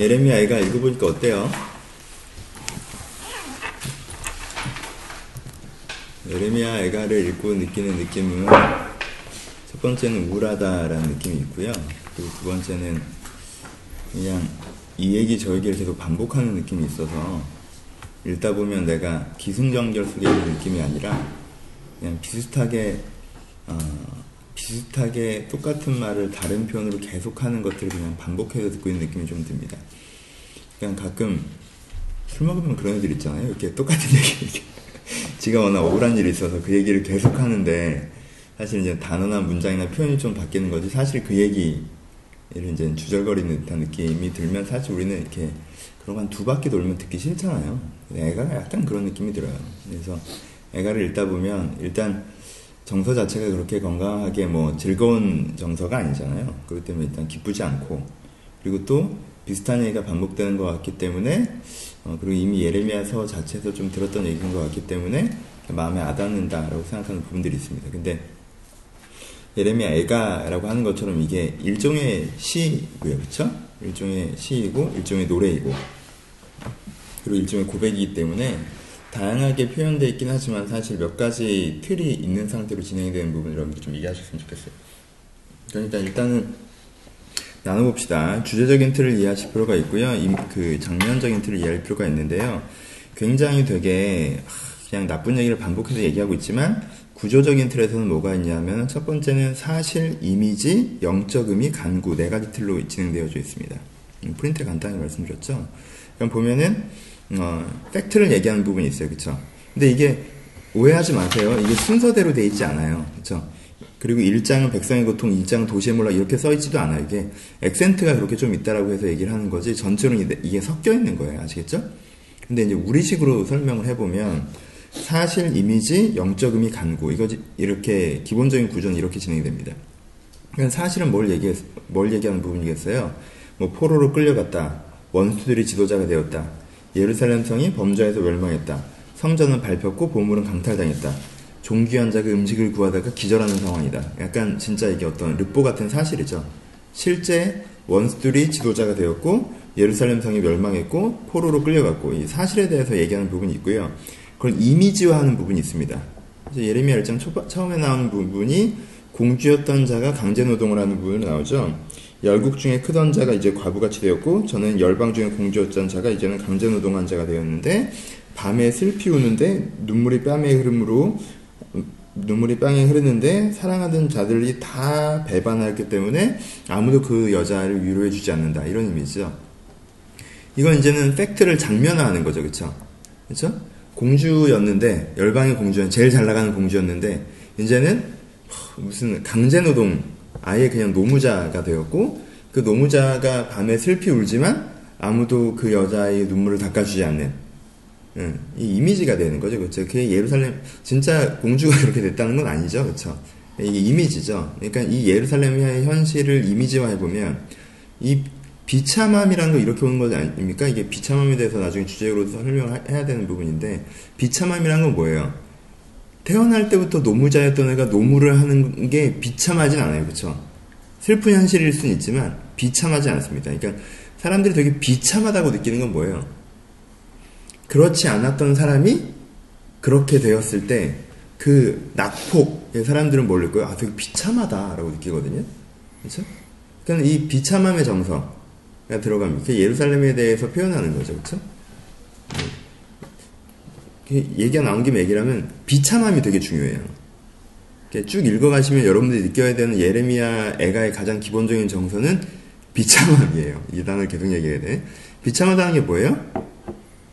예레미야 애가 읽어보니까 어때요? 예레미야 애가를 읽고 느끼는 느낌은 첫 번째는 우울하다라는 느낌이 있고요. 그리고 두 번째는 그냥 이 얘기 저 얘기를 계속 반복하는 느낌이 있어서 읽다 보면 내가 기승전결 속에 있는 느낌이 아니라 그냥 비슷하게 어, 비슷하게 똑같은 말을 다른 표현으로 계속하는 것들을 그냥 반복해서 듣고 있는 느낌이 좀 듭니다. 그냥 가끔 술 먹으면 그런 애들 있잖아요. 이렇게 똑같은 얘기, 지가 워낙 억울한 일이 있어서 그 얘기를 계속 하는데 사실 이제 단어나 문장이나 표현이 좀 바뀌는 거지 사실 그 얘기를 이제 주절거리는 듯한 느낌이 들면 사실 우리는 이렇게 그런 한 두 바퀴 돌면 듣기 싫잖아요. 애가가 약간 그런 느낌이 들어요. 그래서 애가를 읽다 보면 일단 정서 자체가 그렇게 건강하게 뭐 즐거운 정서가 아니잖아요. 그렇기 때문에 일단 기쁘지 않고 그리고 또 비슷한 얘기가 반복되는 것 같기 때문에 어, 그리고 이미 예레미야서 자체에서 좀 들었던 얘기인 것 같기 때문에 마음에 와닿는다라고 생각하는 부분들이 있습니다. 근데 예레미야 애가라고 하는 것처럼 이게 일종의 시고요, 그렇죠? 일종의 시이고 일종의 노래이고 그리고 일종의 고백이기 때문에 다양하게 표현되어 있긴 하지만 사실 몇 가지 틀이 있는 상태로 진행되는 부분을 여러분들 좀 이해하셨으면 좋겠어요. 그러니까 일단은 나눠봅시다. 주제적인 틀을 이해하실 필요가 있고요. 그 장면적인 틀을 이해할 필요가 있는데요. 굉장히 되게 그냥 나쁜 얘기를 반복해서 얘기하고 있지만 구조적인 틀에서는 뭐가 있냐면 첫 번째는 사실, 이미지, 영적 의미, 간구 네 가지 틀로 진행되어져 있습니다. 음, 프린트 간단히 말씀드렸죠. 그럼 보면은 어, 팩트를 얘기하는 부분이 있어요, 그렇죠? 근데 이게 오해하지 마세요. 이게 순서대로 돼 있지 않아요, 그렇죠? 그리고 1장은 백성의 고통, 2장은 도시의 몰락 이렇게 써 있지도 않아요. 이게 액센트가 그렇게 좀 있다라고 해서 얘기를 하는 거지 전체로는 이게 섞여 있는 거예요, 아시겠죠? 근데 이제 우리식으로 설명을 해보면 사실, 이미지, 영적 의미, 간구 이거 이렇게 기본적인 구조는 이렇게 진행이 됩니다. 그러니까 사실은 뭘 얘기 뭘 얘기하는 부분이겠어요? 뭐 포로로 끌려갔다, 원수들이 지도자가 되었다, 예루살렘 성이 범죄에서 멸망했다, 성전은 밟혔고 보물은 강탈당했다. 종귀한 자가 음식을 구하다가 기절하는 상황이다. 약간 진짜 이게 어떤 르포 같은 사실이죠. 실제 원수들이 지도자가 되었고 예루살렘 성이 멸망했고 포로로 끌려갔고 이 사실에 대해서 얘기하는 부분이 있고요. 그걸 이미지화하는 부분이 있습니다. 예레미야 1장 처음에 나오는 부분이 공주였던 자가 강제 노동을 하는 부분이 나오죠. 열국 중에 크던 자가 이제 과부같이 되었고 저는 열방 중에 공주였던 자가 이제는 강제 노동한 자가 되었는데 밤에 슬피 우는데 눈물이 뺨에 흐름으로 눈물이 빵에 흐르는데 사랑하던 자들이 다 배반하였기 때문에 아무도 그 여자를 위로해 주지 않는다. 이런 의미죠. 이건 이제는 팩트를 장면화하는 거죠. 그쵸? 그쵸? 공주였는데, 열방의 공주는 제일 잘 나가는 공주였는데, 이제는 무슨 강제노동, 아예 그냥 노무자가 되었고, 그 노무자가 밤에 슬피 울지만 아무도 그 여자의 눈물을 닦아주지 않는 응, 이 이미지가 되는 거죠, 그렇죠? 그게 예루살렘 진짜 공주가 그렇게 됐다는 건 아니죠, 그렇죠? 이게 이미지죠. 그러니까 이 예루살렘의 현실을 이미지화해 보면 이 비참함이라는 거 이렇게 오는 거 아닙니까? 이게 비참함에 대해서 나중에 주제로 설명을 해야 되는 부분인데 비참함이라는 건 뭐예요? 태어날 때부터 노무자였던 애가 노무를 하는 게 비참하진 않아요, 그렇죠? 슬픈 현실일 수는 있지만 비참하지 않습니다. 그러니까 사람들이 되게 비참하다고 느끼는 건 뭐예요? 그렇지 않았던 사람이 그렇게 되었을 때 그 낙폭의 사람들은 뭘 느껴요? 아, 되게 비참하다라고 느끼거든요. 그렇죠? 그러니까 이 비참함의 정서가 들어갑니다. 그 예루살렘에 대해서 표현하는 거죠. 그렇죠? 얘기가 나온 김에 얘기를 하면 비참함이 되게 중요해요. 쭉 읽어가시면 여러분들이 느껴야 되는 예레미야 애가의 가장 기본적인 정서는 비참함이에요. 이 단어를 계속 얘기해야 돼. 비참하다는 게 뭐예요?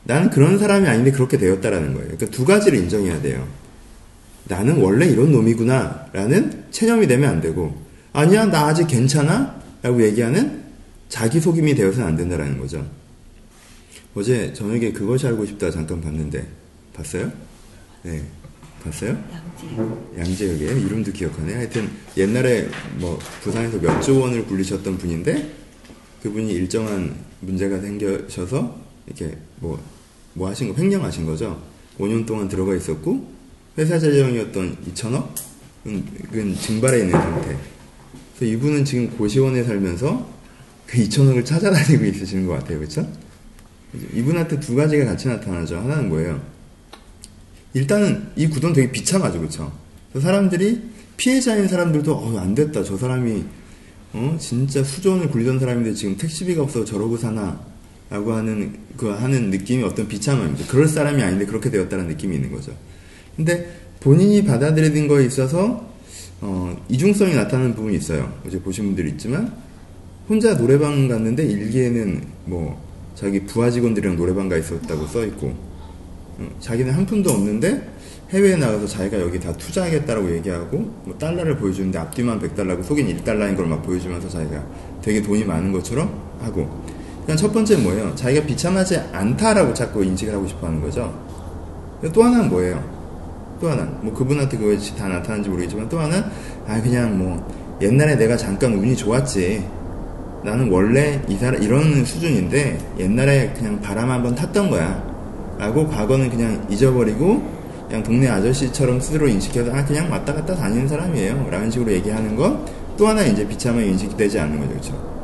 나는 그런 사람이 아닌데 그렇게 되었다라는 거예요. 그러니까 두 가지를 인정해야 돼요. 나는 원래 이런 놈이구나 라는 체념이 되면 안 되고 아니야 나 아직 괜찮아 라고 얘기하는 자기 속임이 되어서는 안 된다라는 거죠. 어제 저녁에 그것이 알고 싶다 잠깐 봤는데 봤어요? 네. 봤어요? 양재. 양재역에 이름도 기억하네. 하여튼 옛날에 뭐 부산에서 몇 조 원을 굴리셨던 분인데 그분이 일정한 문제가 생겨셔서 이렇게 뭐 뭐 하신 거, 횡령하신 거죠. 5년 동안 들어가 있었고, 회사 재정이었던 2천억? 은 증발해 있는 상태. 그래서 이분은 지금 고시원에 살면서 그 2천억을 찾아다니고 있으시는 것 같아요. 그렇죠? 이분한테 두 가지가 같이 나타나죠. 하나는 뭐예요? 일단은 이 구도는 되게 비참하죠. 그렇죠? 사람들이 피해자인 사람들도 어, 안 됐다. 저 사람이 어, 진짜 수존을 굴리던 사람인데 지금 택시비가 없어서 저러고 사나 라고 하는 그 하는 느낌이 어떤 비참함입니다. 그럴 사람이 아닌데 그렇게 되었다는 느낌이 있는 거죠. 근데 본인이 받아들이는 거에 있어서 어, 이중성이 나타나는 부분이 있어요. 어제 보신 분들이 있지만 혼자 노래방 갔는데 일기에는 뭐 자기 부하 직원들이랑 노래방 가 있었다고 써 있고 어, 자기는 한 푼도 없는데 해외에 나가서 자기가 여기 다 투자하겠다라고 얘기하고 뭐 달러를 보여주는데 앞뒤만 100달러고 속인 1달러인 걸 막 보여주면서 자기가 되게 돈이 많은 것처럼 하고 그냥 첫 번째 뭐예요? 자기가 비참하지 않다라고 자꾸 인식을 하고 싶어 하는 거죠. 또 하나는 뭐예요? 또 하나 뭐 그분한테 그것이 다 나타나는지 모르겠지만 또 하나는 아 그냥 뭐 옛날에 내가 잠깐 운이 좋았지 나는 원래 이 사람 이런 수준인데 옛날에 그냥 바람 한번 탔던 거야 라고 과거는 그냥 잊어버리고 그냥 동네 아저씨처럼 스스로 인식해서 아 그냥 왔다 갔다 다니는 사람이에요. 라는 식으로 얘기하는 건 또 하나 이제 비참하게 인식되지 않는 거죠. 그렇죠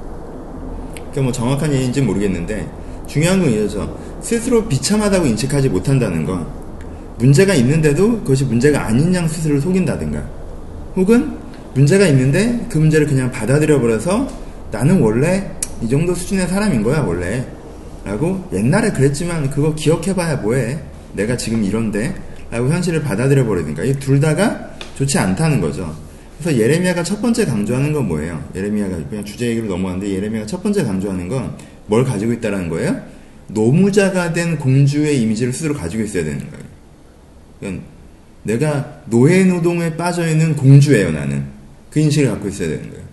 그러니까 뭐 정확한 얘기인지 모르겠는데 중요한 건 이거죠 스스로 비참하다고 인식하지 못한다는 건 문제가 있는데도 그것이 문제가 아닌 양 스스로를 속인다든가 혹은 문제가 있는데 그 문제를 그냥 받아들여 버려서 나는 원래 이 정도 수준의 사람인 거야 원래 라고 옛날에 그랬지만 그거 기억해봐야 뭐해 내가 지금 이런데 라고 현실을 받아들여 버리니까 이 둘 다가 좋지 않다는 거죠. 그래서 예레미야가 첫 번째 강조하는 건 뭐예요? 예레미야가 그냥 주제 얘기로 넘어가는데 예레미야가 첫 번째 강조하는 건 뭘 가지고 있다라는 거예요? 노무자가 된 공주의 이미지를 스스로 가지고 있어야 되는 거예요. 그러니까 내가 노예 노동에 빠져 있는 공주예요, 나는. 그 인식을 갖고 있어야 되는 거예요.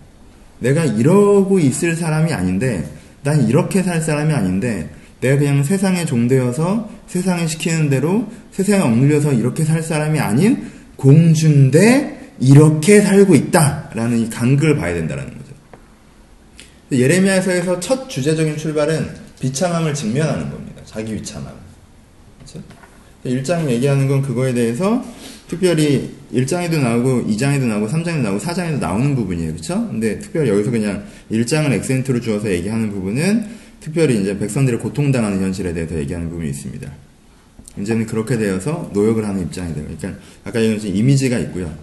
내가 이러고 있을 사람이 아닌데, 난 이렇게 살 사람이 아닌데, 내가 그냥 세상에 종되어서 세상에 시키는 대로 세상에 억눌려서 이렇게 살 사람이 아닌 공주인데 이렇게 살고 있다라는 이 간극을 봐야 된다는 거죠. 예레미야서에서 첫 주제적인 출발은 비참함을 직면하는 겁니다. 자기 비참함. 그렇죠? 1장 얘기하는 건 그거에 대해서 특별히 1장에도 나오고 2장에도 나오고 3장에도 나오고 4장에도 나오는 부분이에요. 그렇죠? 근데 특별히 여기서 그냥 1장을 엑센트로 주어서 얘기하는 부분은 특별히 이제 백성들이 고통당하는 현실에 대해서 얘기하는 부분이 있습니다. 이제는 그렇게 되어서 노역을 하는 입장이 돼요. 그러니까 아까 얘기한 이미지가 있고요.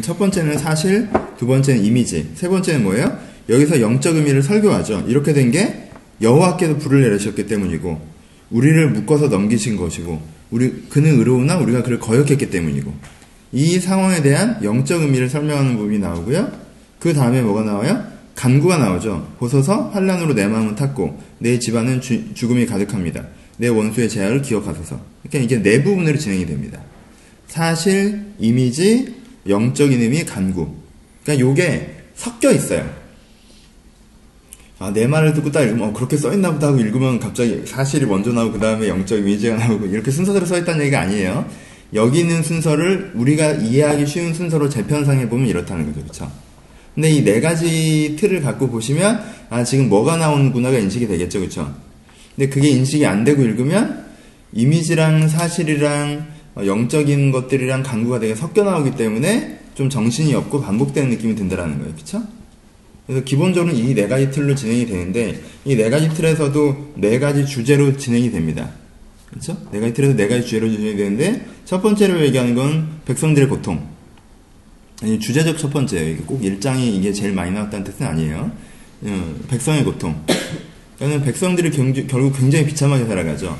첫 번째는 사실, 두 번째는 이미지, 세 번째는 뭐예요? 여기서 영적 의미를 설교하죠. 이렇게 된 게 여호와께서 불을 내리셨기 때문이고 우리를 묶어서 넘기신 것이고 우리 그는 의로우나 우리가 그를 거역했기 때문이고 이 상황에 대한 영적 의미를 설명하는 부분이 나오고요. 그 다음에 뭐가 나와요? 간구가 나오죠. 보소서 환란으로 내 마음은 탔고 내 집안은 주, 죽음이 가득합니다. 내 원수의 제약을 기억하소서. 그러니까 이게 네 부분으로 진행이 됩니다. 사실, 이미지, 영적인 의미, 간구. 그러니까 요게 섞여 있어요. 아, 내 말을 듣고 딱 읽으면, 어, 그렇게 써있나 보다 하고 읽으면 갑자기 사실이 먼저 나오고, 그 다음에 영적 이미지가 나오고, 이렇게 순서대로 써있다는 얘기가 아니에요. 여기 있는 순서를 우리가 이해하기 쉬운 순서로 재편상해 보면 이렇다는 거죠. 그쵸? 근데 이 네 가지 틀을 갖고 보시면, 아, 지금 뭐가 나오는구나가 인식이 되겠죠. 그쵸? 근데 그게 인식이 안 되고 읽으면, 이미지랑 사실이랑 어, 영적인 것들이랑 강구가 되게 섞여 나오기 때문에 좀 정신이 없고 반복되는 느낌이 든다라는 거예요. 그쵸? 그래서 기본적으로 이 네 가지 틀로 진행이 되는데 이 네 가지 틀에서도 네 가지 주제로 진행이 됩니다. 그렇죠? 네 가지 틀에서 네 가지 주제로 진행이 되는데 첫 번째로 얘기하는 건 백성들의 고통. 아니 주제적 첫 번째예요. 꼭 일장이 이게 제일 많이 나왔다는 뜻은 아니에요. 어, 백성의 고통. 그러니까 백성들이 경주, 결국 굉장히 비참하게 살아가죠.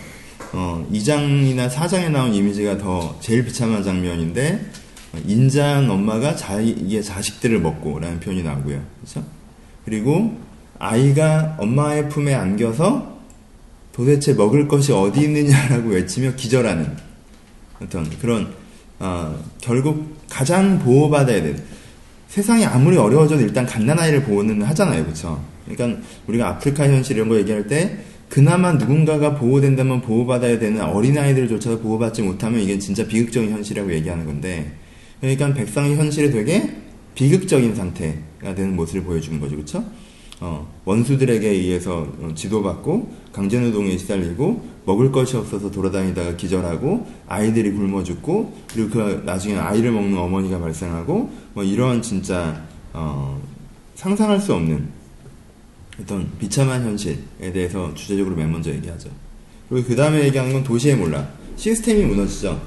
어, 2장이나 4장에 나온 이미지가 더 제일 비참한 장면인데 인자한 엄마가 자기의 자식들을 먹고라는 표현이 나오고요. 그렇죠? 그리고 아이가 엄마의 품에 안겨서 도대체 먹을 것이 어디 있느냐라고 외치며 기절하는 어떤 그런 어, 결국 가장 보호받아야 되는 세상이 아무리 어려워져도 일단 갓난아이를 보호는 하잖아요, 그렇죠? 그러니까 우리가 아프리카 현실 이런 거 얘기할 때 그나마 누군가가 보호된다면 보호받아야 되는 어린아이들조차도 보호받지 못하면 이게 진짜 비극적인 현실이라고 얘기하는 건데 그러니까 백성의 현실이 되게 비극적인 상태가 되는 모습을 보여주는 거죠. 그렇죠? 어, 원수들에게 의해서 어, 지도받고 강제노동에 시달리고 먹을 것이 없어서 돌아다니다가 기절하고 아이들이 굶어 죽고 그리고 그 나중에 아이를 먹는 어머니가 발생하고 뭐 이런 진짜 어, 상상할 수 없는 어떤 비참한 현실에 대해서 주제적으로 맨 먼저 얘기하죠. 그리고 그 다음에 얘기하는 건 도시의 몰락. 시스템이 무너지죠.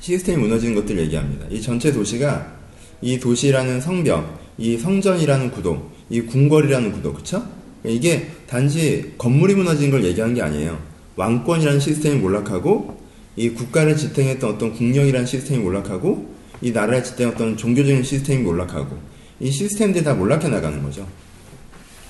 시스템이 무너지는 것들 얘기합니다. 이 전체 도시가 이 도시라는 성벽, 이 성전이라는 구도, 이 궁궐이라는 구도, 그쵸? 이게 단지 건물이 무너지는 걸 얘기하는 게 아니에요. 왕권이라는 시스템이 몰락하고, 이 국가를 지탱했던 어떤 국력이라는 시스템이 몰락하고, 이 나라를 지탱했던 종교적인 시스템이 몰락하고, 이 시스템들이 다 몰락해 나가는 거죠.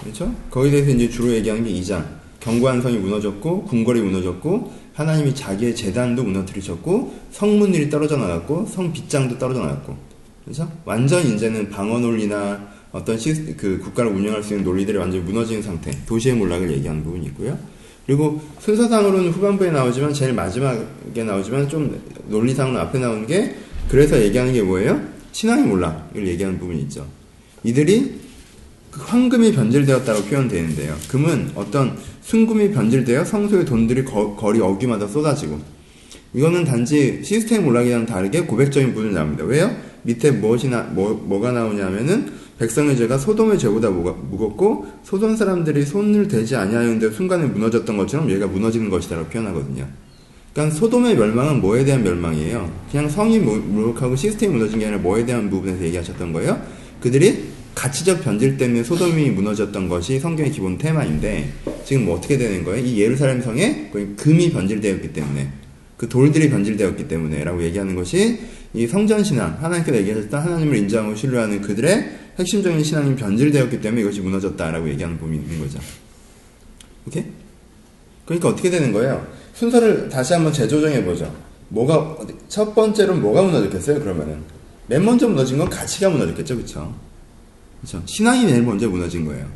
그렇죠? 거기에 대해서 이제 주로 얘기하는 게 2장. 견고한 성이 무너졌고, 궁궐이 무너졌고, 하나님이 자기의 재단도 무너뜨리셨고, 성문들이 떨어져 나갔고, 성 빗장도 떨어져 나갔고. 그렇죠? 완전 이제는 방어 논리나 어떤 시, 그 국가를 운영할 수 있는 논리들이 완전히 무너진 상태, 도시의 몰락을 얘기하는 부분이 있고요. 그리고 순서상으로는 후반부에 나오지만 제일 마지막에 나오지만 좀 논리상으로 앞에 나오는 게 그래서 얘기하는 게 뭐예요? 신앙의 몰락을 얘기하는 부분이 있죠. 이들이 그 황금이 변질되었다고 표현되는데요. 금은 어떤 순금이 변질되어 성소의 돈들이 거, 거리 어귀마다 쏟아지고 이거는 단지 시스템 몰락이랑 다르게 고백적인 부분이 나옵니다. 왜요? 밑에 무엇이 나, 뭐, 뭐가 나오냐면은 백성의 죄가 소돔의 죄보다 무겁고 소돔 사람들이 손을 대지 아니하였는데 순간에 무너졌던 것처럼 얘가 무너지는 것이다라고 표현하거든요. 그러니까 소돔의 멸망은 뭐에 대한 멸망이에요? 그냥 성이 무력하고 시스템이 무너진 게 아니라 뭐에 대한 부분에서 얘기하셨던 거예요? 그들이 가치적 변질 때문에 소돔이 무너졌던 것이 성경의 기본 테마인데 지금 뭐 어떻게 되는 거예요? 이 예루살렘 성에 금이 변질되었기 때문에 그 돌들이 변질되었기 때문에라고 얘기하는 것이 이 성전 신앙 하나님께서 얘기하셨던 하나님을 인정하고 신뢰하는 그들의 핵심적인 신앙이 변질되었기 때문에 이것이 무너졌다라고 얘기하는 부분이 있는 거죠. 오케이? 그러니까 어떻게 되는 거예요? 순서를 다시 한번 재조정해 보죠. 뭐가 첫 번째로 뭐가 무너졌겠어요? 그러면은 맨 먼저 무너진 건 가치가 무너졌겠죠, 그렇죠? 그렇죠? 신앙이 제일 먼저 무너진 거예요.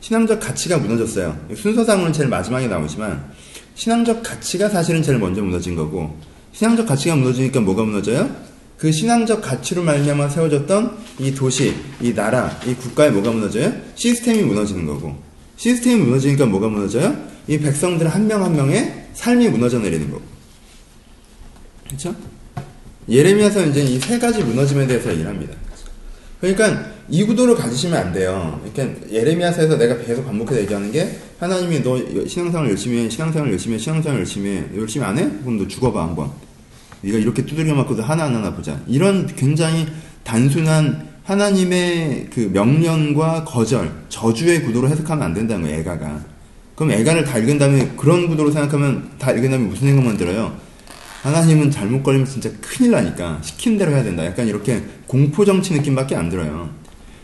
신앙적 가치가 무너졌어요. 순서상으로는 제일 마지막에 나오지만 신앙적 가치가 사실은 제일 먼저 무너진 거고 신앙적 가치가 무너지니까 뭐가 무너져요? 그 신앙적 가치로 말미암아 세워졌던 이 도시, 이 나라, 이 국가에 뭐가 무너져요? 시스템이 무너지는 거고 시스템이 무너지니까 뭐가 무너져요? 이 백성들 한 명 한 명의 삶이 무너져 내리는 거고 그렇죠? 예레미야서 이제 이 세 가지 무너짐에 대해서 얘기를 합니다. 그러니까 이 구도를 가지시면 안 돼요. 그러니까 예레미야서에서 내가 계속 반복해서 얘기하는 게 하나님이 너 신앙생활 열심히 해, 신앙생활 열심히 해, 신앙생활 열심히 해. 열심히 안 해? 그럼 너 죽어봐 한번. 네가 이렇게 두들겨 맞고도 하나하나 보자. 이런 굉장히 단순한 하나님의 그 명령과 거절, 저주의 구도로 해석하면 안 된다는 거예요, 애가가. 그럼 애가를 다 읽은 다음에 그런 구도로 생각하면 다 읽은 다음에 무슨 생각만 들어요? 하나님은 잘못 걸리면 진짜 큰일 나니까 시킨 대로 해야 된다. 약간 이렇게 공포 정치 느낌밖에 안 들어요.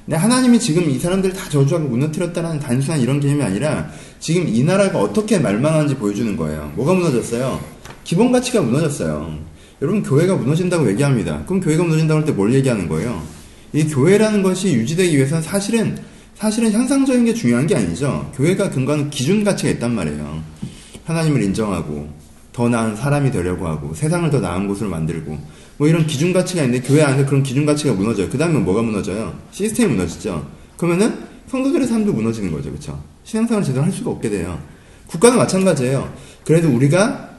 근데 하나님이 지금 이 사람들 다 저주하고 무너뜨렸다는 단순한 이런 개념이 아니라 지금 이 나라가 어떻게 말망하는지 보여주는 거예요. 뭐가 무너졌어요? 기본 가치가 무너졌어요. 여러분 교회가 무너진다고 얘기합니다. 그럼 교회가 무너진다고 할 때 뭘 얘기하는 거예요? 이 교회라는 것이 유지되기 위해서는 사실은 사실은 현상적인 게 중요한 게 아니죠. 교회가 근거하는 기준 가치가 있단 말이에요. 하나님을 인정하고 더 나은 사람이 되려고 하고 세상을 더 나은 곳으로 만들고 뭐 이런 기준 가치가 있는데 교회 안에 그런 기준 가치가 무너져요. 그 다음에 뭐가 무너져요? 시스템이 무너지죠. 그러면은 성도들의 삶도 무너지는 거죠. 그렇죠? 신앙생활을 제대로 할 수가 없게 돼요. 국가도 마찬가지예요. 그래도 우리가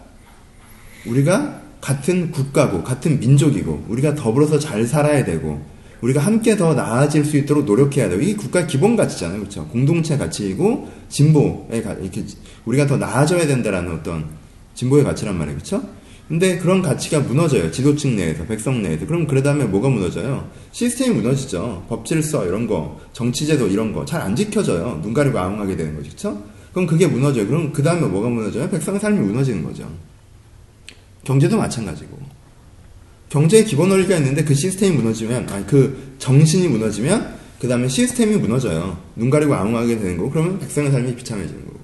우리가 같은 국가고 같은 민족이고 우리가 더불어서 잘 살아야 되고 우리가 함께 더 나아질 수 있도록 노력해야 돼요. 이게 국가 기본 가치잖아요. 그렇죠? 공동체 가치이고 진보의 가, 이렇게 우리가 더 나아져야 된다라는 어떤 진보의 가치란 말이에요. 그렇죠? 근데 그런 가치가 무너져요. 지도층 내에서, 백성 내에서. 그럼 그 다음에 뭐가 무너져요? 시스템이 무너지죠. 법 질서 이런 거, 정치제도 이런 거 잘 안 지켜져요. 눈 가리고 아웅하게 되는 거죠. 그렇죠? 그럼 그게 무너져요. 그럼 그 다음에 뭐가 무너져요? 백성의 삶이 무너지는 거죠. 경제도 마찬가지고. 경제의 기본 원리가 있는데 그 시스템이 무너지면, 아니 그 정신이 무너지면 그 다음에 시스템이 무너져요. 눈 가리고 아웅하게 되는 거고 그러면 백성의 삶이 비참해지는 거고.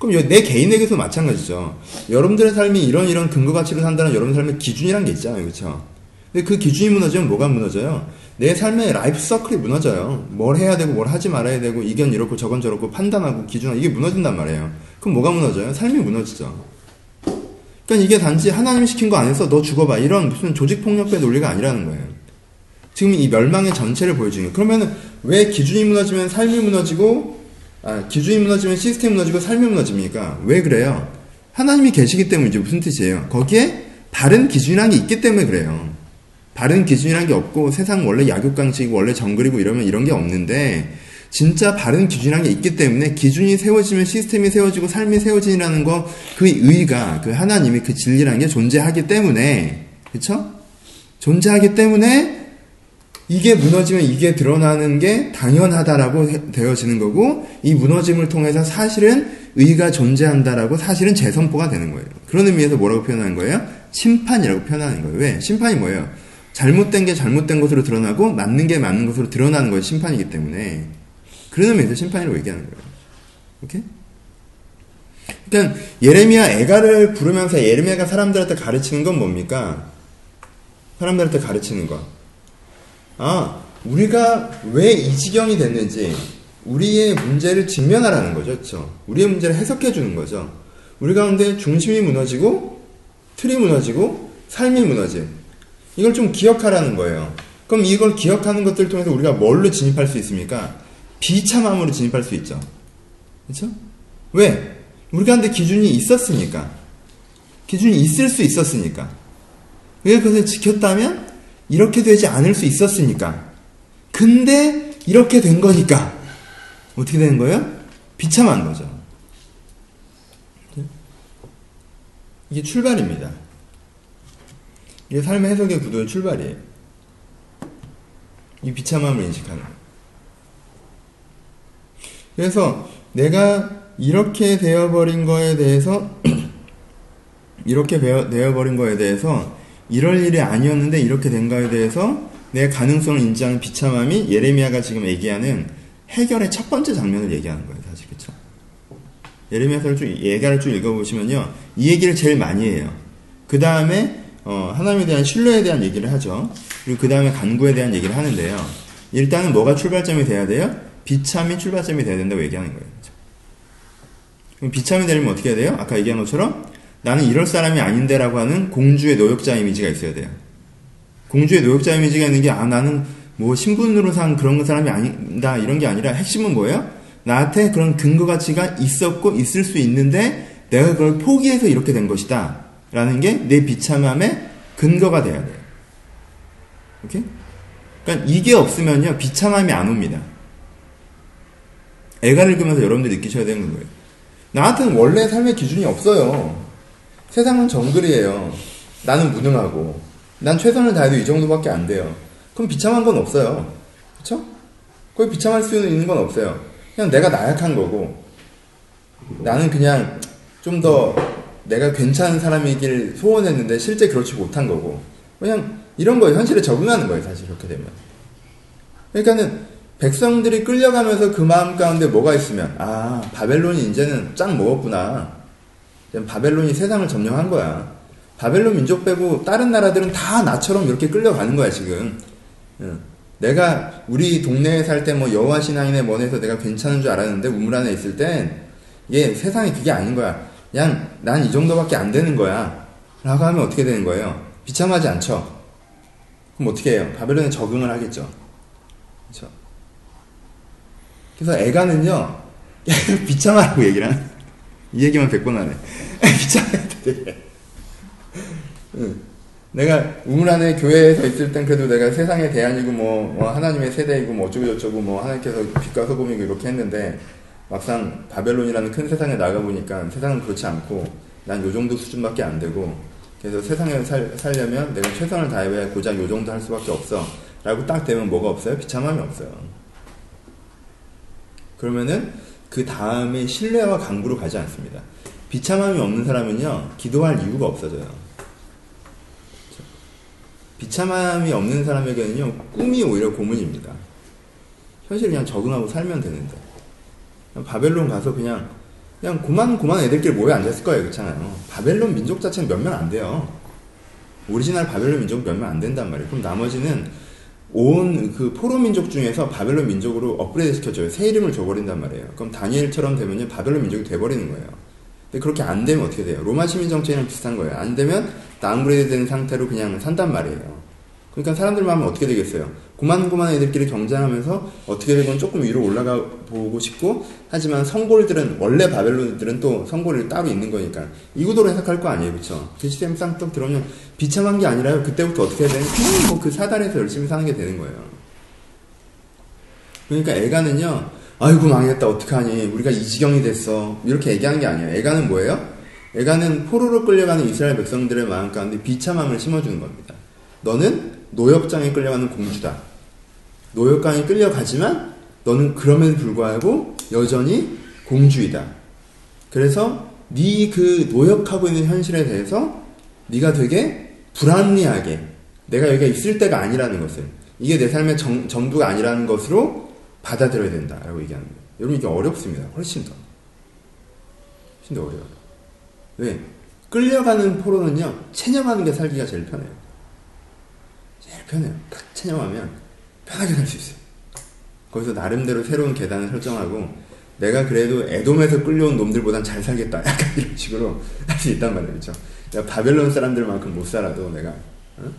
그럼 내 개인에게도 마찬가지죠. 여러분들의 삶이 이런 이런 근거 가치를 산다는 여러분 삶의 기준이란 게 있잖아요. 그렇죠? 근데 그 기준이 무너지면 뭐가 무너져요? 내 삶의 life circle이 무너져요. 뭘 해야 되고 뭘 하지 말아야 되고 이건 이렇고 저건 저렇고 판단하고 기준하고 이게 무너진단 말이에요. 그럼 뭐가 무너져요? 삶이 무너지죠. 그러니까 이게 단지 하나님이 시킨 거 안에서 너 죽어봐 이런 무슨 조직폭력배 논리가 아니라는 거예요. 지금 이 멸망의 전체를 보여주는 거예요. 그러면 왜 기준이 무너지면 삶이 무너지고 아, 기준이 무너지면 시스템이 무너지고 삶이 무너집니까? 왜 그래요? 하나님이 계시기 때문이지 무슨 뜻이에요? 거기에 바른 기준이라는 게 있기 때문에 그래요. 바른 기준이라는 게 없고 세상 원래 약육강식이고 원래 정글이고 이러면 이런 게 없는데 진짜 바른 기준이라는 게 있기 때문에 기준이 세워지면 시스템이 세워지고 삶이 세워지라는 거 그 의가 그 하나님의 그 진리라는 게 존재하기 때문에 그렇죠? 존재하기 때문에 이게 무너지면 이게 드러나는 게 당연하다라고 되어지는 거고 이 무너짐을 통해서 사실은 의가 존재한다라고 사실은 재선포가 되는 거예요. 그런 의미에서 뭐라고 표현하는 거예요? 심판이라고 표현하는 거예요. 왜? 심판이 뭐예요? 잘못된 게 잘못된 것으로 드러나고 맞는 게 맞는 것으로 드러나는 것이 심판이기 때문에 그런 의미에서 심판이라고 얘기하는 거예요. 오케이? 그러니까 예레미야 애가를 부르면서 예레미야가 사람들한테 가르치는 건 뭡니까? 사람들한테 가르치는 거. 아, 우리가 왜 이 지경이 됐는지 우리의 문제를 직면하라는 거죠. 그렇죠? 우리의 문제를 해석해 주는 거죠. 우리 가운데 중심이 무너지고 틀이 무너지고 삶이 무너짐. 이걸 좀 기억하라는 거예요. 그럼 이걸 기억하는 것들을 통해서 우리가 뭘로 진입할 수 있습니까? 비참함으로 진입할 수 있죠. 그렇죠? 왜? 우리 가운데 기준이 있었으니까. 기준이 있을 수 있었으니까. 왜 그것을 지켰다면 이렇게 되지 않을 수 있었으니까. 근데 이렇게 된 거니까. 어떻게 되는 거예요? 비참한 거죠. 이게 출발입니다. 이게 삶의 해석의 구도의 출발이에요. 이 비참함을 인식하는. 그래서 내가 이렇게 되어버린 거에 대해서 이렇게 되어버린 거에 대해서 이럴 일이 아니었는데 이렇게 된 거에 대해서 내 가능성을 인지하는 비참함이 예레미야가 지금 얘기하는 해결의 첫 번째 장면을 얘기하는 거예요, 사실 그렇죠? 예레미야서를 쭉 예가를 쭉 읽어보시면요, 이 얘기를 제일 많이 해요. 그 다음에 어, 하나님에 대한 신뢰에 대한 얘기를 하죠. 그리고 그 다음에 간구에 대한 얘기를 하는데요. 일단은 뭐가 출발점이 돼야 돼요? 비참이 출발점이 돼야 된다고 얘기하는 거예요. 그럼 비참이 되려면 어떻게 해야 돼요? 아까 얘기한 것처럼 나는 이럴 사람이 아닌데라고 하는 공주의 노역자 이미지가 있어야 돼요. 공주의 노역자 이미지가 있는 게, 아, 나는 뭐 신분으로 산 그런 사람이 아니다, 이런 게 아니라 핵심은 뭐예요? 나한테 그런 근거 가치가 있었고 있을 수 있는데 내가 그걸 포기해서 이렇게 된 것이다. 라는 게 내 비참함의 근거가 돼야 돼요. 오케이? 그러니까 이게 없으면요, 비참함이 안 옵니다. 애가를 읽으면서 여러분들이 느끼셔야 되는 거예요. 나한테는 원래 삶의 기준이 없어요. 세상은 정글이에요. 나는 무능하고 난 최선을 다해도 이 정도밖에 안 돼요. 그럼 비참한 건 없어요. 그쵸? 거기 비참할 수 있는 건 없어요. 그냥 내가 나약한 거고 나는 그냥 좀 더 내가 괜찮은 사람이길 소원했는데 실제 그렇지 못한 거고 그냥 이런 거에 현실에 적응하는 거예요. 사실 그렇게 되면. 그러니까는 백성들이 끌려가면서 그 마음 가운데 뭐가 있으면 아 바벨론이 이제는 짱 먹었구나 바벨론이 세상을 점령한 거야. 바벨론 민족 빼고 다른 나라들은 다 나처럼 이렇게 끌려가는 거야 지금. 내가 우리 동네에 살 때 뭐 여호와 신앙인의 먼에서 내가 괜찮은 줄 알았는데 우물 안에 있을 땐 이게 세상이 그게 아닌 거야. 그냥 난 이 정도밖에 안 되는 거야. 라고 하면 어떻게 되는 거예요? 비참하지 않죠? 그럼 어떻게 해요? 바벨론에 적응을 하겠죠. 그렇죠? 그래서 애가는요, 비참하라고 얘기를 하는 이 얘기만 100번 하네. 귀찮아, 되게. 응. 내가 우물 안에 교회에서 있을 땐 그래도 내가 세상의 대안이고 뭐, 뭐 하나님의 세대이고 뭐 어쩌고 저쩌고 뭐 하나님께서 빛과 소금이고 이렇게 했는데 막상 바벨론이라는 큰 세상에 나가보니까 세상은 그렇지 않고 난 요 정도 수준밖에 안 되고 그래서 세상에 살, 살려면 내가 최선을 다해야 고작 요 정도 할 수밖에 없어 라고 딱 되면 뭐가 없어요? 비참함이 없어요. 그러면은 그 다음에 신뢰와 간구로 가지 않습니다. 비참함이 없는 사람은요, 기도할 이유가 없어져요. 비참함이 없는 사람에게는요, 꿈이 오히려 고문입니다. 현실 그냥 적응하고 살면 되는데. 바벨론 가서 그냥, 그냥 고만 고만 애들끼리 모여 앉았을 거예요. 그렇잖아요. 바벨론 민족 자체는 몇 명 안 돼요. 오리지널 바벨론 민족 몇 명 안 된단 말이에요. 그럼 나머지는 온 그 포로 민족 중에서 바벨론 민족으로 업그레이드 시켜줘요. 새 이름을 줘버린단 말이에요. 그럼 다니엘처럼 되면요, 바벨론 민족이 돼버리는 거예요. 근데 그렇게 안 되면 어떻게 돼요? 로마 시민 정책이랑 비슷한 거예요. 안 되면 downgrade 된 상태로 그냥 산단 말이에요. 그러니까 사람들 마음은 어떻게 되겠어요? 고만고만 애들끼리 경쟁하면서 어떻게 되건 조금 위로 올라가 보고 싶고 하지만 성골들은 원래 바벨론들은 또 성골이 따로 있는 거니까 이 구도로 해석할 거 아니에요, 그렇죠? 그 시스템 쌍떡 들어오면 비참한 게 아니라요. 그때부터 어떻게 되는? 그냥 뭐그 사단에서 열심히 사는 게 되는 거예요. 그러니까 애가는요 아이고 망했다 어떡하니 우리가 이 지경이 됐어 이렇게 얘기하는 게 아니에요. 애가는 뭐예요? 애가는 포로로 끌려가는 이스라엘 백성들의 마음 가운데 비참함을 심어주는 겁니다. 너는 노역장에 끌려가는 공주다. 노역장에 끌려가지만 너는 그럼에도 불구하고 여전히 공주이다. 그래서 네 그 노역하고 있는 현실에 대해서 네가 되게 불합리하게 내가 여기가 있을 때가 아니라는 것을 이게 내 삶의 정, 전부가 아니라는 것으로 받아들여야 된다라고 얘기하는 거예요. 여러분 이게 어렵습니다. 훨씬 더. 훨씬 더 어려워요. 왜? 끌려가는 포로는요, 체념하는 게 살기가 제일 편해요. 제일 편해요. 딱 체념하면 편하게 살수 있어요. 거기서 나름대로 새로운 계단을 설정하고, 내가 그래도 에돔에서 끌려온 놈들보단 잘 살겠다. 약간 이런 식으로 할 수 있단 말이에요. 그죠? 내가 바벨론 사람들만큼 못 살아도 내가, 어?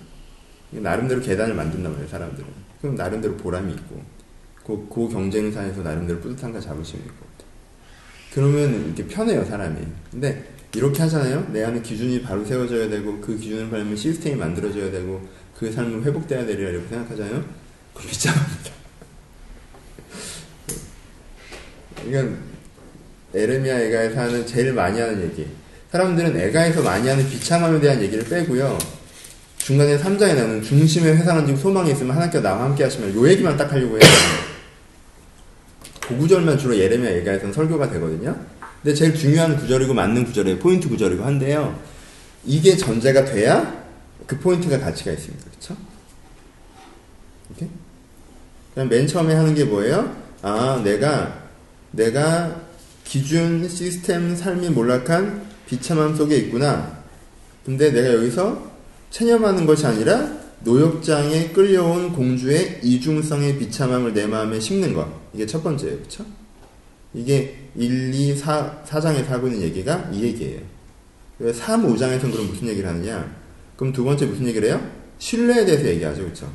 나름대로 계단을 만든단 말이에요, 사람들은. 그럼 나름대로 보람이 있고, 그, 그 경쟁사에서 나름대로 뿌듯함과 자부심이 있고. 그러면 이렇게 편해요, 사람이. 근데 이렇게 하잖아요? 내 안에 기준이 바로 세워져야 되고, 그 기준을 바르면 시스템이 만들어져야 되고, 그 삶은 회복돼야 되리라 이렇게 생각하잖아요? 비참합니다. 이건 에레미야 에가에서 하는 제일 많이 하는 얘기. 사람들은 에가에서 많이 하는 비참함에 대한 얘기를 빼고요. 중간에 3장에 나오는 중심에 회상한 즉 소망이 있으면 하나님께 나와 함께 하시면 요 얘기만 딱 하려고 해요. 그 구절만 주로 예레미야 에가에서는 설교가 되거든요. 근데 제일 중요한 구절이고 맞는 구절이에요. 포인트 구절이고 한데요. 이게 전제가 돼야 그 포인트가 가치가 있습니다. 이렇게? 맨 처음에 하는 게 뭐예요? 아, 내가, 내가 기준, 시스템, 삶이 몰락한 비참함 속에 있구나. 근데 내가 여기서 체념하는 것이 아니라 노역장에 끌려온 공주의 이중성의 비참함을 내 마음에 심는 것. 이게 첫 번째예요. 그쵸? 이게 1, 2, 4, 4장에서 하고 있는 얘기가 이 얘기예요. 3, 5장에서는 그럼 무슨 얘기를 하느냐? 그럼 두 번째 무슨 얘기를 해요? 신뢰에 대해서 얘기하죠. 그쵸?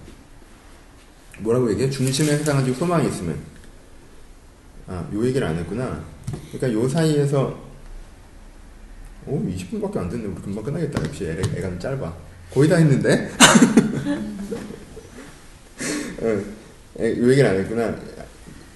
뭐라고 얘기해? 중심에 해당하지 소망이 있으면. 아, 요 얘기를 안 했구나. 그러니까 요 사이에서, 오, 20분밖에 안 됐네. 우리 금방 끝나겠다. 역시 애, 애가 짧아. 거의 다 했는데? 어, 요 얘기를 안 했구나.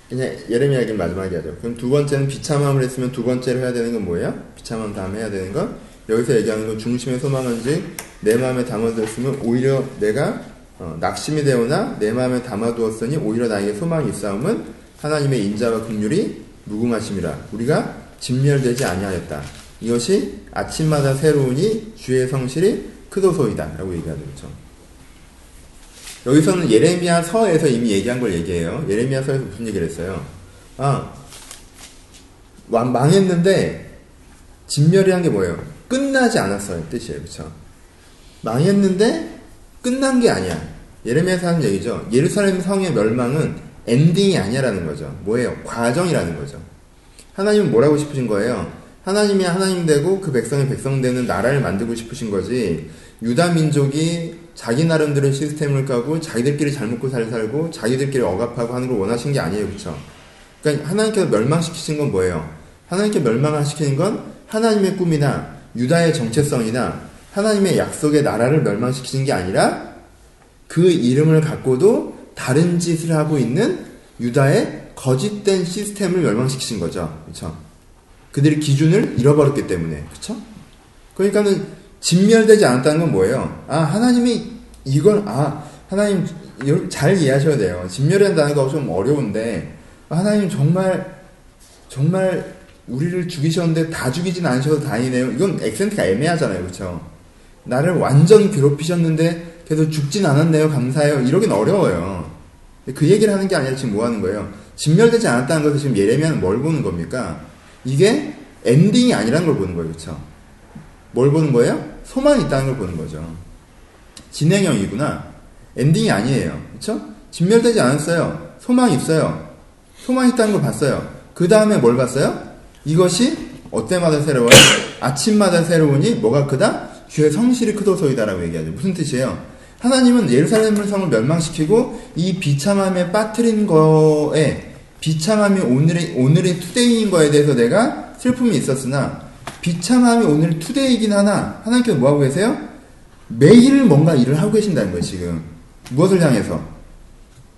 그냥 예레미야 얘기는 마지막에 하죠. 그럼 두 번째는 비참함을 했으면 두 번째로 해야 되는 건 뭐예요? 비참함 다음에 해야 되는 건 여기서 얘기하는 건 중심에 소망한지 내 마음에 담아두었으면 오히려 내가 어, 낙심이 되오나 내 마음에 담아두었으니 오히려 나에게 소망이 있사움은 하나님의 인자와 긍휼이 무궁하심이라 우리가 진멸되지 아니하였다. 이것이 아침마다 새로우니 주의 성실이 크도소이다 라고 얘기하죠. 그렇죠? 여기서는 예레미야 서에서 이미 얘기한 걸 얘기해요. 예레미야 서에서 무슨 얘기를 했어요? 아, 망했는데 진멸이란 게 뭐예요? 끝나지 않았어요. 뜻이에요. 그쵸? 망했는데 끝난 게 아니야. 예레미야서 하는 얘기죠. 예루살렘 성의 멸망은 엔딩이 아니라는 거죠. 뭐예요? 과정이라는 거죠. 하나님은 뭐라고 싶으신 거예요? 하나님이 하나님 되고 그 백성이 백성 되는 나라를 만들고 싶으신 거지. 유다 민족이 자기 나름대로 시스템을 까고 자기들끼리 잘 먹고 잘 살고 자기들끼리 억압하고 하는 걸 원하신 게 아니에요. 그쵸? 그러니까 하나님께서 멸망시키신 건 뭐예요? 하나님께 멸망시키는 건 하나님의 꿈이나 유다의 정체성이나 하나님의 약속의 나라를 멸망시키는 게 아니라 그 이름을 갖고도 다른 짓을 하고 있는 유다의 거짓된 시스템을 멸망시키신 거죠. 그렇죠? 그들의 기준을 잃어버렸기 때문에. 그렇죠? 그러니까는 진멸되지 않았다는 건 뭐예요? 아, 하나님이 이걸 아, 하나님 잘 이해하셔야 돼요. 진멸이라는 단어가 좀 어려운데 하나님 정말 정말 우리를 죽이셨는데 다 죽이진 않으셔도 다행이네요. 이건 액센트가 애매하잖아요. 그렇죠? 나를 완전 괴롭히셨는데 그래도 죽진 않았네요. 감사해요. 이러긴 어려워요. 그 얘기를 하는 게 아니라 지금 뭐 하는 거예요? 진멸되지 않았다는 것을 지금 예레미야는 뭘 보는 겁니까? 이게 엔딩이 아니라는 걸 보는 거예요. 그렇죠? 뭘 보는 거예요? 소망이 있다는 걸 보는 거죠. 진행형이구나. 엔딩이 아니에요. 그렇죠? 진멸되지 않았어요. 소망이 있어요. 소망이 있다는 걸 봤어요. 그 다음에 뭘 봤어요? 이것이 어때마다 새로워요? 아침마다 새로우니 뭐가 크다? 주의 성실이 크도소이다라고 얘기하죠. 무슨 뜻이에요? 하나님은 예루살렘 성을 멸망시키고 이 비참함에 빠뜨린 거에 비참함이 오늘의 오늘의 today인 거에 대해서 내가 슬픔이 있었으나 비참함이 오늘 투데이이긴 하나 하나님께서 뭐 하고 계세요? 매일 뭔가 일을 하고 계신다는 거예요 지금 무엇을 향해서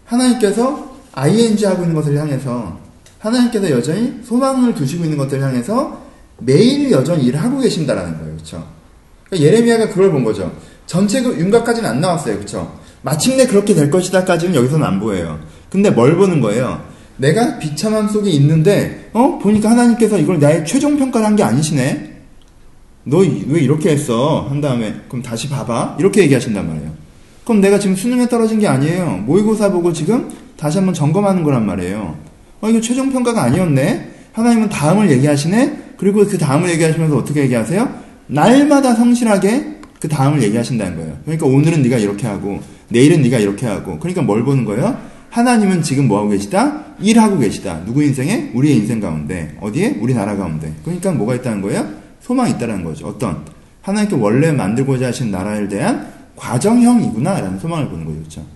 하나님께서 ing 하고 있는 것을 향해서 하나님께서 여전히 소망을 두시고 있는 것들을 향해서 매일 여전히 일을 하고 계신다라는 거예요. 그렇죠? 그러니까 예레미야가 그걸 본 거죠. 전체 그 윤곽까지는 안 나왔어요. 그렇죠? 마침내 그렇게 될 것이다까지는 여기서는 안 보여요. 근데 뭘 보는 거예요? 내가 비참함 속에 있는데 어 보니까 하나님께서 이걸 나의 최종 평가를 한 게 아니시네. 너 왜 이렇게 했어? 한 다음에 그럼 다시 봐봐. 이렇게 얘기하신단 말이에요. 그럼 내가 지금 수능에 떨어진 게 아니에요. 모의고사 보고 지금 다시 한번 점검하는 거란 말이에요. 어 이거 최종 평가가 아니었네. 하나님은 다음을 얘기하시네. 그리고 그 다음을 얘기하시면서 어떻게 얘기하세요? 날마다 성실하게 그 다음을 얘기하신다는 거예요. 그러니까 오늘은 네가 이렇게 하고 내일은 네가 이렇게 하고 그러니까 뭘 보는 거예요? 하나님은 지금 뭐 하고 계시다? 일하고 계시다. 누구 인생에? 우리의 인생 가운데. 어디에? 우리나라 가운데. 그러니까 뭐가 있다는 거예요? 소망이 있다는 거죠. 어떤? 하나님께 원래 만들고자 하신 나라에 대한 과정형이구나. 라는 소망을 보는 거죠. 그렇죠?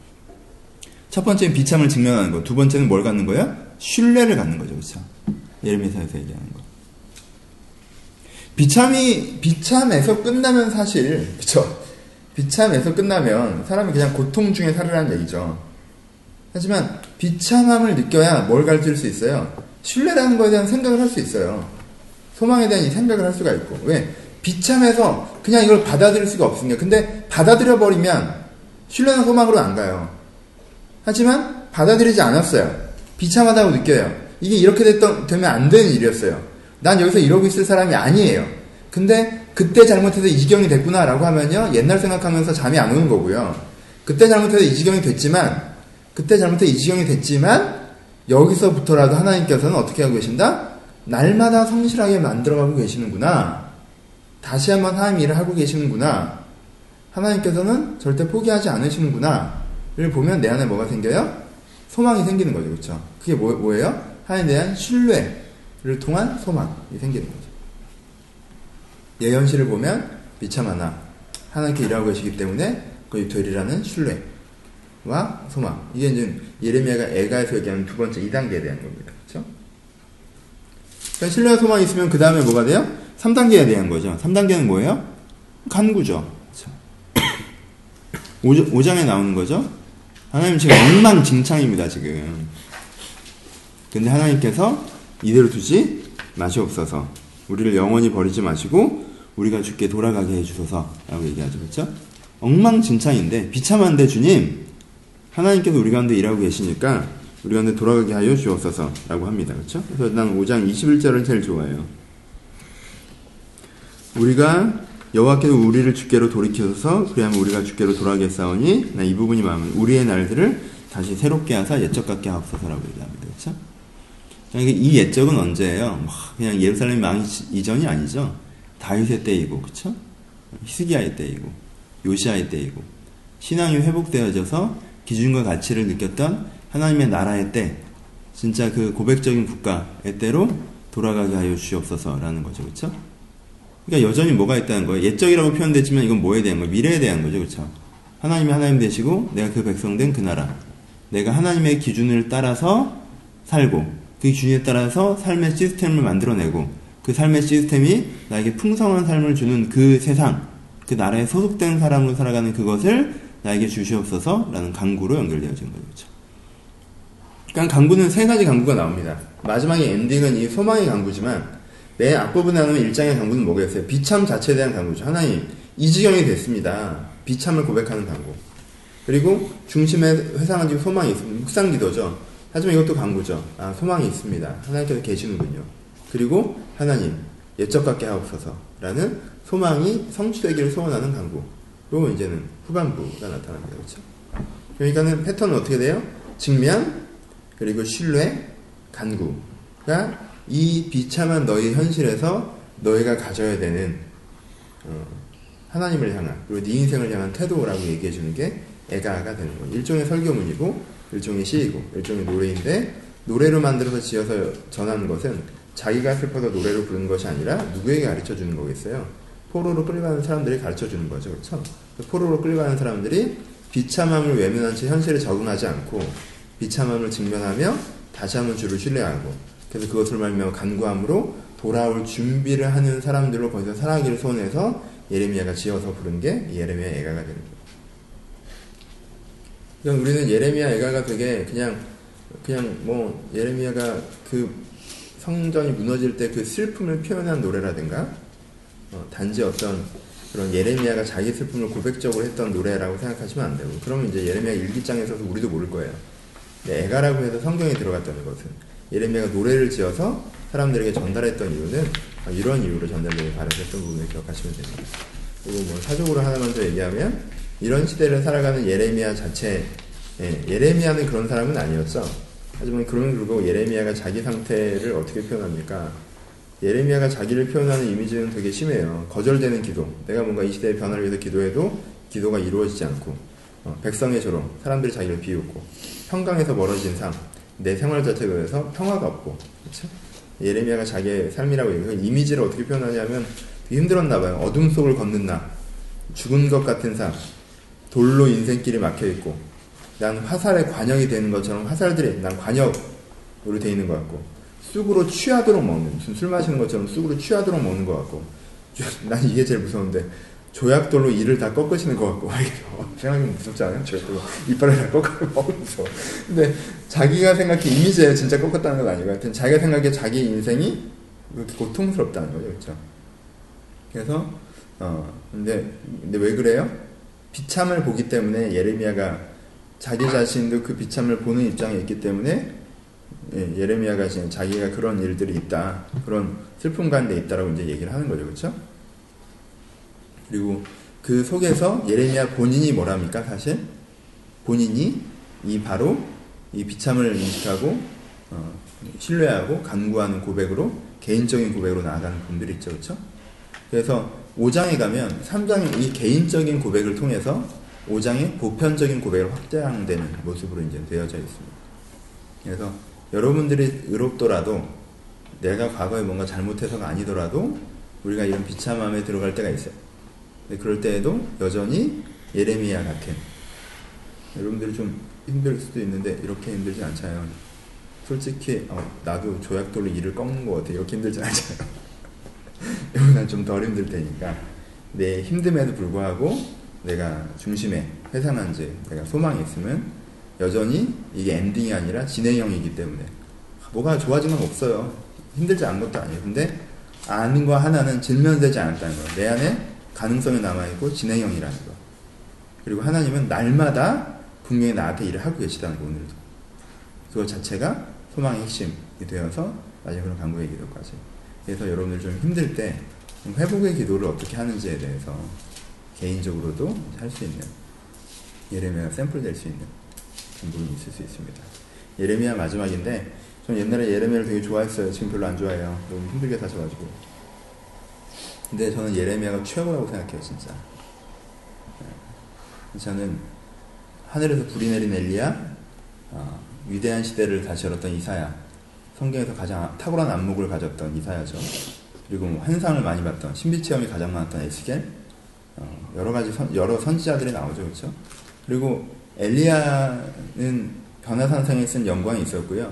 첫 번째는 비참을 직면하는 거. 두 번째는 뭘 갖는 거예요? 신뢰를 갖는 거죠. 그렇죠? 예레미야에서 얘기하는 거. 비참이 비참에서 끝나면 사실 그렇죠? 비참에서 끝나면 사람이 그냥 고통 중에 살으라는 얘기죠. 하지만 비참함을 느껴야 뭘 가르칠 수 있어요? 신뢰라는 거에 대한 생각을 할 수 있어요. 소망에 대한 이 생각을 할 수가 있고 왜? 비참해서 그냥 이걸 받아들일 수가 없으니까. 근데 받아들여 버리면 신뢰는 소망으로 안 가요. 하지만 받아들이지 않았어요. 비참하다고 느껴요. 이게 이렇게 됐던, 되면 안 되는 일이었어요. 난 여기서 이러고 있을 사람이 아니에요. 근데 그때 잘못해서 이 지경이 됐구나라고 하면요. 옛날 생각하면서 잠이 안 오는 거고요. 그때 잘못해서 이 지경이 됐지만 그때 잘못해서 이 지경이 됐지만 여기서부터라도 하나님께서는 어떻게 하고 계신다? 날마다 성실하게 만들어가고 계시는구나. 다시 한번 하나님 일을 하고 계시는구나. 하나님께서는 절대 포기하지 않으시는구나.를 보면 내 안에 뭐가 생겨요? 소망이 생기는 거죠. 그렇죠? 그게 뭐, 뭐예요? 하나님에 대한 신뢰 를 통한 소망이 생기는 거죠. 예언시를 보면 비참하나 하나님께 일하고 계시기 때문에 거기 되리라는 신뢰와 소망. 이게 이제 예레미야가 애가에서 얘기하는 두 번째 2단계에 대한 겁니다. 그렇죠? 그러니까 신뢰와 소망이 있으면 그 다음에 뭐가 돼요? 3단계에 대한 거죠. 3단계는 뭐예요? 간구죠. 그렇죠? 5, 장에 나오는 거죠. 하나님 지금 엉망진창입니다, 지금. 근데 하나님께서 이대로 두지 마시옵소서. 우리를 영원히 버리지 마시고 우리가 죽게 돌아가게 해주소서라고 얘기하죠. 그렇죠? 엉망진창인데 비참한데 주님 하나님께서 우리 가운데 일하고 계시니까 우리 가운데 돌아가게 하여 주옵소서라고 합니다. 그렇죠? 그래서 난 5장 21절을 제일 좋아해요. 우리가 여호와께서 우리를 주께로 돌이켜서 그리하면 우리가 주께로 돌아가겠사오니 나 이 부분이 마음에 우리의 날들을 다시 새롭게 하사 옛적 같게 하옵소서라고 얘기합니다. 그렇죠? 그러니까 이 옛적은 언제예요? 그냥 예루살렘 망 이전이 아니죠. 다윗의 때이고, 그쵸? 히스기야의 때이고, 요시아의 때이고, 신앙이 회복되어져서 기준과 가치를 느꼈던 하나님의 나라의 때, 진짜 그 고백적인 국가의 때로 돌아가게 하여 주시옵소서라는 거죠, 그쵸? 그러니까 여전히 뭐가 있다는 거예요. 옛적이라고 표현됐지만 이건 뭐에 대한 거예요? 미래에 대한 거죠, 그쵸? 하나님이 하나님 되시고, 내가 그 백성 된 그 나라. 내가 하나님의 기준을 따라서 살고, 그 기준에 따라서 삶의 시스템을 만들어내고 그 삶의 시스템이 나에게 풍성한 삶을 주는 그 세상, 그 나라에 소속된 사람으로 살아가는 그것을 나에게 주시옵소서라는 강구로 연결되어진 거죠. 그러니까 강구는 세 가지 강구가 나옵니다. 마지막에 엔딩은 이 소망의 강구지만 내 앞부분에 나오는 일장의 강구는 뭐겠어요? 비참 자체에 대한 강구죠. 하나님, 이 지경이 됐습니다. 비참을 고백하는 강구. 그리고 중심에 회상한 지금 소망이 있습니다. 묵상 기도죠. 하지만 이것도 강구죠. 아, 소망이 있습니다. 하나님께서 계시는군요. 그리고 하나님, 예적 같게 하옵소서라는 소망이 성취되기를 소원하는 강구. 그리고 이제는 후반부가 나타납니다. 그렇죠? 그러니까는 패턴은 어떻게 돼요? 직면, 그리고 신뢰, 간구가 이 비참한 너희 현실에서 너희가 가져야 되는 어, 하나님을 향한 그리고 네 인생을 향한 태도라고 얘기해 주는 게 애가가 되는 거예요. 일종의 설교문이고 일종의 시이고 일종의 노래인데 노래로 만들어서 지어서 전하는 것은 자기가 슬퍼서 노래로 부르는 것이 아니라 누구에게 가르쳐 주는 거겠어요. 포로로 끌려가는 사람들이 가르쳐 주는 거죠. 그렇죠? 포로로 끌려가는 사람들이 비참함을 외면한 채 현실에 적응하지 않고 비참함을 직면하며 다시 한번 주를 신뢰하고 그래서 그것을 말며 간구함으로 돌아올 준비를 하는 사람들로 거기서 살아가기를 소원해서 예레미야가 지어서 부른 게 예레미야 애가가 되는 거예요. 그러니까 우리는 예레미야 애가가 되게 그냥 그냥 뭐 예레미야가 그 성전이 무너질 때 그 슬픔을 표현한 노래라든가 어, 단지 어떤 그런 예레미야가 자기 슬픔을 고백적으로 했던 노래라고 생각하시면 안 되고 그러면 이제 예레미야 일기장에 서서 우리도 모를 거예요. 애가라고 해서 성경에 들어갔다는 것은 예레미야가 노래를 지어서 사람들에게 전달했던 이유는 아, 이런 이유로 전달되기 바라셨던 부분을 기억하시면 됩니다. 그리고 뭐 사적으로 하나만 더 얘기하면 이런 시대를 살아가는 예레미야 자체 예, 예레미야는 그런 사람은 아니었죠. 하지만 그런 그리고 예레미야가 자기 상태를 어떻게 표현합니까? 예레미야가 자기를 표현하는 이미지는 되게 심해요. 거절되는 기도. 내가 뭔가 이 시대의 변화를 위해서 기도해도 기도가 이루어지지 않고 어, 백성의 조롱, 사람들이 자기를 비웃고 평강에서 멀어진 삶, 내 생활 자체에서 평화가 없고 그렇죠? 예레미야가 자기의 삶이라고 얘기해요. 이미지를 어떻게 표현하냐면 힘들었나 봐요. 어둠 속을 걷는 나, 죽은 것 같은 삶, 돌로 인생길이 막혀 있고 난 화살에 관역이 되는 것처럼 화살들이 난 관역으로 돼 있는 것 같고 쑥으로 취하도록 먹는 무슨 술 마시는 것처럼 쑥으로 취하도록 먹는 것 같고 난 이게 제일 무서운데 조약돌로 이를 다 꺾으시는 것 같고 생각하면 무섭지 않아요? 조약돌로 이빨을 다 꺾으면 너무 무서워 근데 자기가 생각해 이미지에 진짜 꺾었다는 건 아니고 하여튼 자기가 생각해 자기 인생이 그렇게 고통스럽다는 거죠 그렇죠? 그래서 어 근데 근데 왜 그래요? 비참을 보기 때문에 예레미야가 자기 자신도 그 비참을 보는 입장에 있기 때문에 예, 예레미야가 지금 자기가 그런 일들이 있다, 그런 슬픔 가운데 있다라고 이제 얘기를 하는 거죠, 그렇죠? 그리고 그 속에서 예레미야 본인이 뭐랍니까, 사실 본인이 이 바로 이 비참을 인식하고 어, 신뢰하고 간구하는 고백으로 개인적인 고백으로 나아가는 분들이 있죠, 그렇죠? 그래서 5장에 가면 3장의 이 개인적인 고백을 통해서 5장의 보편적인 고백을 확장되는 모습으로 이제 되어져 있습니다. 그래서 여러분들이 의롭더라도 내가 과거에 뭔가 잘못해서가 아니더라도 우리가 이런 비참함에 들어갈 때가 있어요. 그럴 때에도 여전히 예레미야 같은 여러분들이 좀 힘들 수도 있는데 이렇게 힘들지 않잖아요. 솔직히 어, 나도 조약돌로 이를 꺾는 것 같아. 이렇게 힘들지 않잖아요. 이거는 좀 덜 힘들 테니까 내 힘듦에도 불구하고 내가 중심에 회상한지 내가 소망이 있으면 여전히 이게 엔딩이 아니라 진행형이기 때문에 뭐가 좋아진 건 없어요. 힘들지 않은 것도 아니에요. 근데 아는 거 하나는 질면되지 않았다는 거예요. 내 안에 가능성이 남아있고 진행형이라는 거. 그리고 하나님은 날마다 분명히 나한테 일을 하고 계시다는 거, 오늘도. 그것 자체가 소망의 핵심이 되어서 나중에 그런 강구의 기도까지. 그래서 여러분들 좀 힘들 때 회복의 기도를 어떻게 하는지에 대해서 개인적으로도 할 수 있는 예레미야 샘플 될 수 있는 부분이 있을 수 있습니다. 예레미야 마지막인데 전 옛날에 예레미야를 되게 좋아했어요. 지금 별로 안 좋아해요. 너무 힘들게 사셔가지고. 근데 저는 예레미야가 최고라고 생각해요, 진짜. 네. 저는 하늘에서 불이 내린 엘리야, 어, 위대한 시대를 다시 열었던 이사야, 성경에서 가장 탁월한 안목을 가졌던 이사야죠. 그리고 뭐 환상을 많이 봤던 신비 체험이 가장 많았던 에스겔, 어, 여러 가지 선, 여러 선지자들이 나오죠, 그렇죠? 그리고 엘리야는 변화산상에 쓴 영광이 있었고요.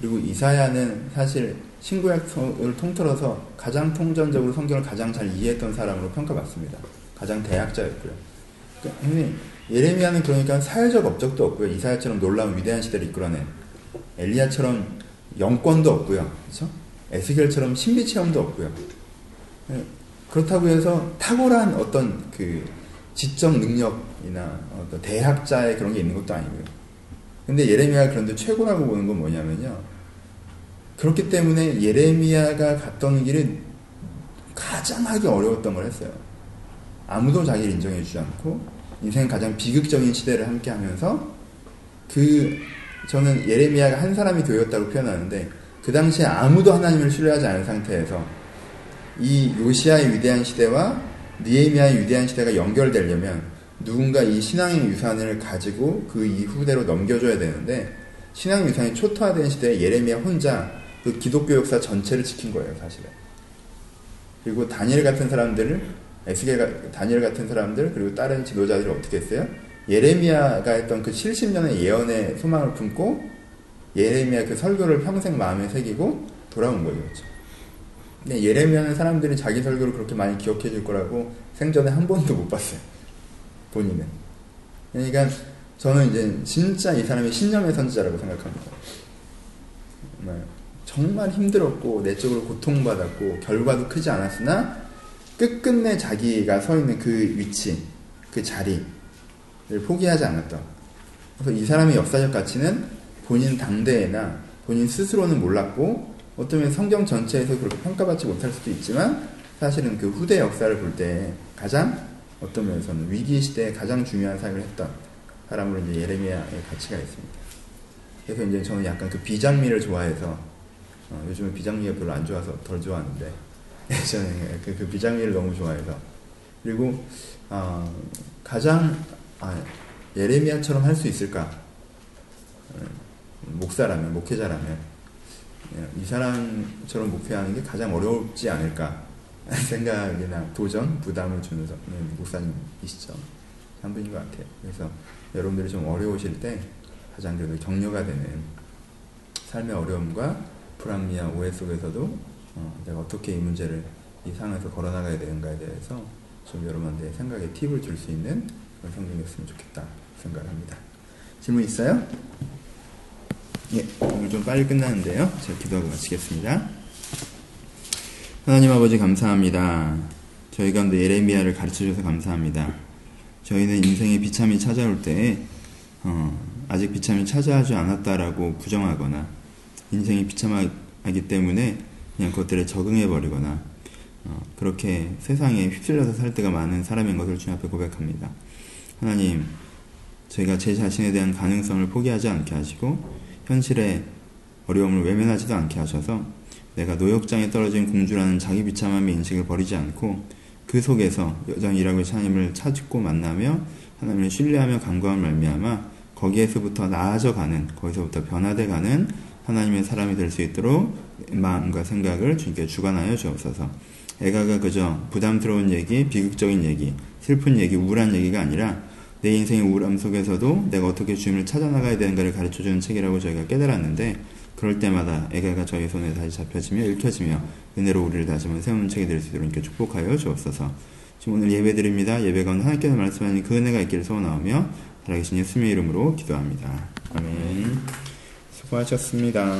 그리고 이사야는 사실 신구약을 통틀어서 가장 통전적으로 성경을 가장 잘 이해했던 사람으로 평가받습니다. 가장 대학자였고요. 그러니까 예레미야는 그러니까 사회적 업적도 없고요. 이사야처럼 놀라운 위대한 시대를 이끌어낸 엘리야처럼 영권도 없고요. 그렇죠? 에스겔처럼 신비 체험도 없고요. 예, 그렇다고 해서 탁월한 어떤 그 지적 능력이나 어떤 대학자의 그런 게 있는 것도 아니고요. 근데 예레미야가 그런데 최고라고 보는 건 뭐냐면요. 그렇기 때문에 예레미야가 갔던 길이 가장 하기 어려웠던 걸 했어요. 아무도 자기를 인정해 주지 않고 인생 가장 비극적인 시대를 함께 하면서 그 저는 예레미야가 한 사람이 되었다고 표현하는데 그 당시에 아무도 하나님을 신뢰하지 않은 상태에서 이 요시아의 위대한 시대와 니에미아의 위대한 시대가 연결되려면 누군가 이 신앙의 유산을 가지고 그 이후대로 넘겨줘야 되는데 신앙 유산이 초토화된 시대에 예레미야 혼자 그 기독교 역사 전체를 지킨 거예요, 사실은. 그리고 다니엘 같은 사람들을 에스겔 다니엘 같은 사람들 그리고 다른 지도자들이 어떻게 했어요? 예레미야가 했던 그 70년의 예언의 소망을 품고 예레미야 그 설교를 평생 마음에 새기고 돌아온 거죠. 근데 예레미야는 사람들이 자기 설교를 그렇게 많이 기억해 줄 거라고 생전에 한 번도 못 봤어요. 본인은. 그러니까 저는 이제 진짜 이 사람이 신념의 선지자라고 생각합니다. 정말 힘들었고 내적으로 고통받았고 결과도 크지 않았으나 끝끝내 자기가 서 있는 그 위치, 그 자리를 포기하지 않았던. 그래서 이 사람의 역사적 가치는 본인 당대에나 본인 스스로는 몰랐고 어쩌면 성경 전체에서 그렇게 평가받지 못할 수도 있지만 사실은 그 후대 역사를 볼 때 가장 어떤 면에서는 위기 시대에 가장 중요한 삶을 했던 사람으로 이제 예레미야의 가치가 있습니다. 그래서 이제 저는 약간 그 비장미를 좋아해서 어, 요즘은 비장미가 별로 안 좋아서 덜 좋아하는데 예전에 그, 그 비장미를 너무 좋아해서 그리고 어, 가장 아, 예레미야처럼 할 수 있을까? 어, 목사라면 목회자라면. 예, 이 사람처럼 목회하는 게 가장 어렵지 않을까? 생각이나 도전 부담을 주는 목사님이시죠 한 분인 것 같아요. 그래서 여러분들이 좀 어려우실 때 가장 그래도 격려가 되는 삶의 어려움과 불합리한 오해 속에서도 어, 내가 어떻게 이 문제를 이 상황에서 걸어나가야 되는가에 대해서 좀 여러분한테 생각에 팁을 줄 수 있는 성경이었으면 좋겠다 생각합니다. 질문 있어요? 예, 오늘 좀 빨리 끝나는데요. 제가 기도하고 마치겠습니다. 하나님 아버지 감사합니다. 저희 가운데 예레미야를 가르쳐 주셔서 감사합니다. 저희는 인생의 비참이 찾아올 때 어, 아직 비참이 찾아오지 않았다라고 부정하거나 인생이 비참하기 때문에 그냥 그것들에 적응해 버리거나 어, 그렇게 세상에 휩쓸려서 살 때가 많은 사람인 것을 주님 앞에 고백합니다. 하나님, 저희가 제 자신에 대한 가능성을 포기하지 않게 하시고 현실의 어려움을 외면하지도 않게 하셔서 내가 노역장에 떨어진 공주라는 자기 비참함의 인식을 버리지 않고 그 속에서 여전히 일하고 계신 하나님을 찾고 만나며 하나님을 신뢰하며 간구함을 말미암아 거기에서부터 나아져가는 거기서부터 변화돼가는 하나님의 사람이 될 수 있도록 마음과 생각을 주님께 주관하여 주옵소서. 애가가 그저 부담스러운 얘기, 비극적인 얘기, 슬픈 얘기, 우울한 얘기가 아니라 내 인생의 우울함 속에서도 내가 어떻게 주님을 찾아나가야 되는가를 가르쳐주는 책이라고 저희가 깨달았는데 그럴 때마다 애가가 저희 손에 다시 잡혀지며 읽혀지며 은혜로 우리를 다시 한번 세우는 책이 될 수 있도록 이렇게 축복하여 주옵소서. 지금 오늘 예배 드립니다. 예배 가운데 하나님께서 말씀하신 그 은혜가 있기를 소원하며 살아계신 예수님의 이름으로 기도합니다. 아멘. 수고하셨습니다.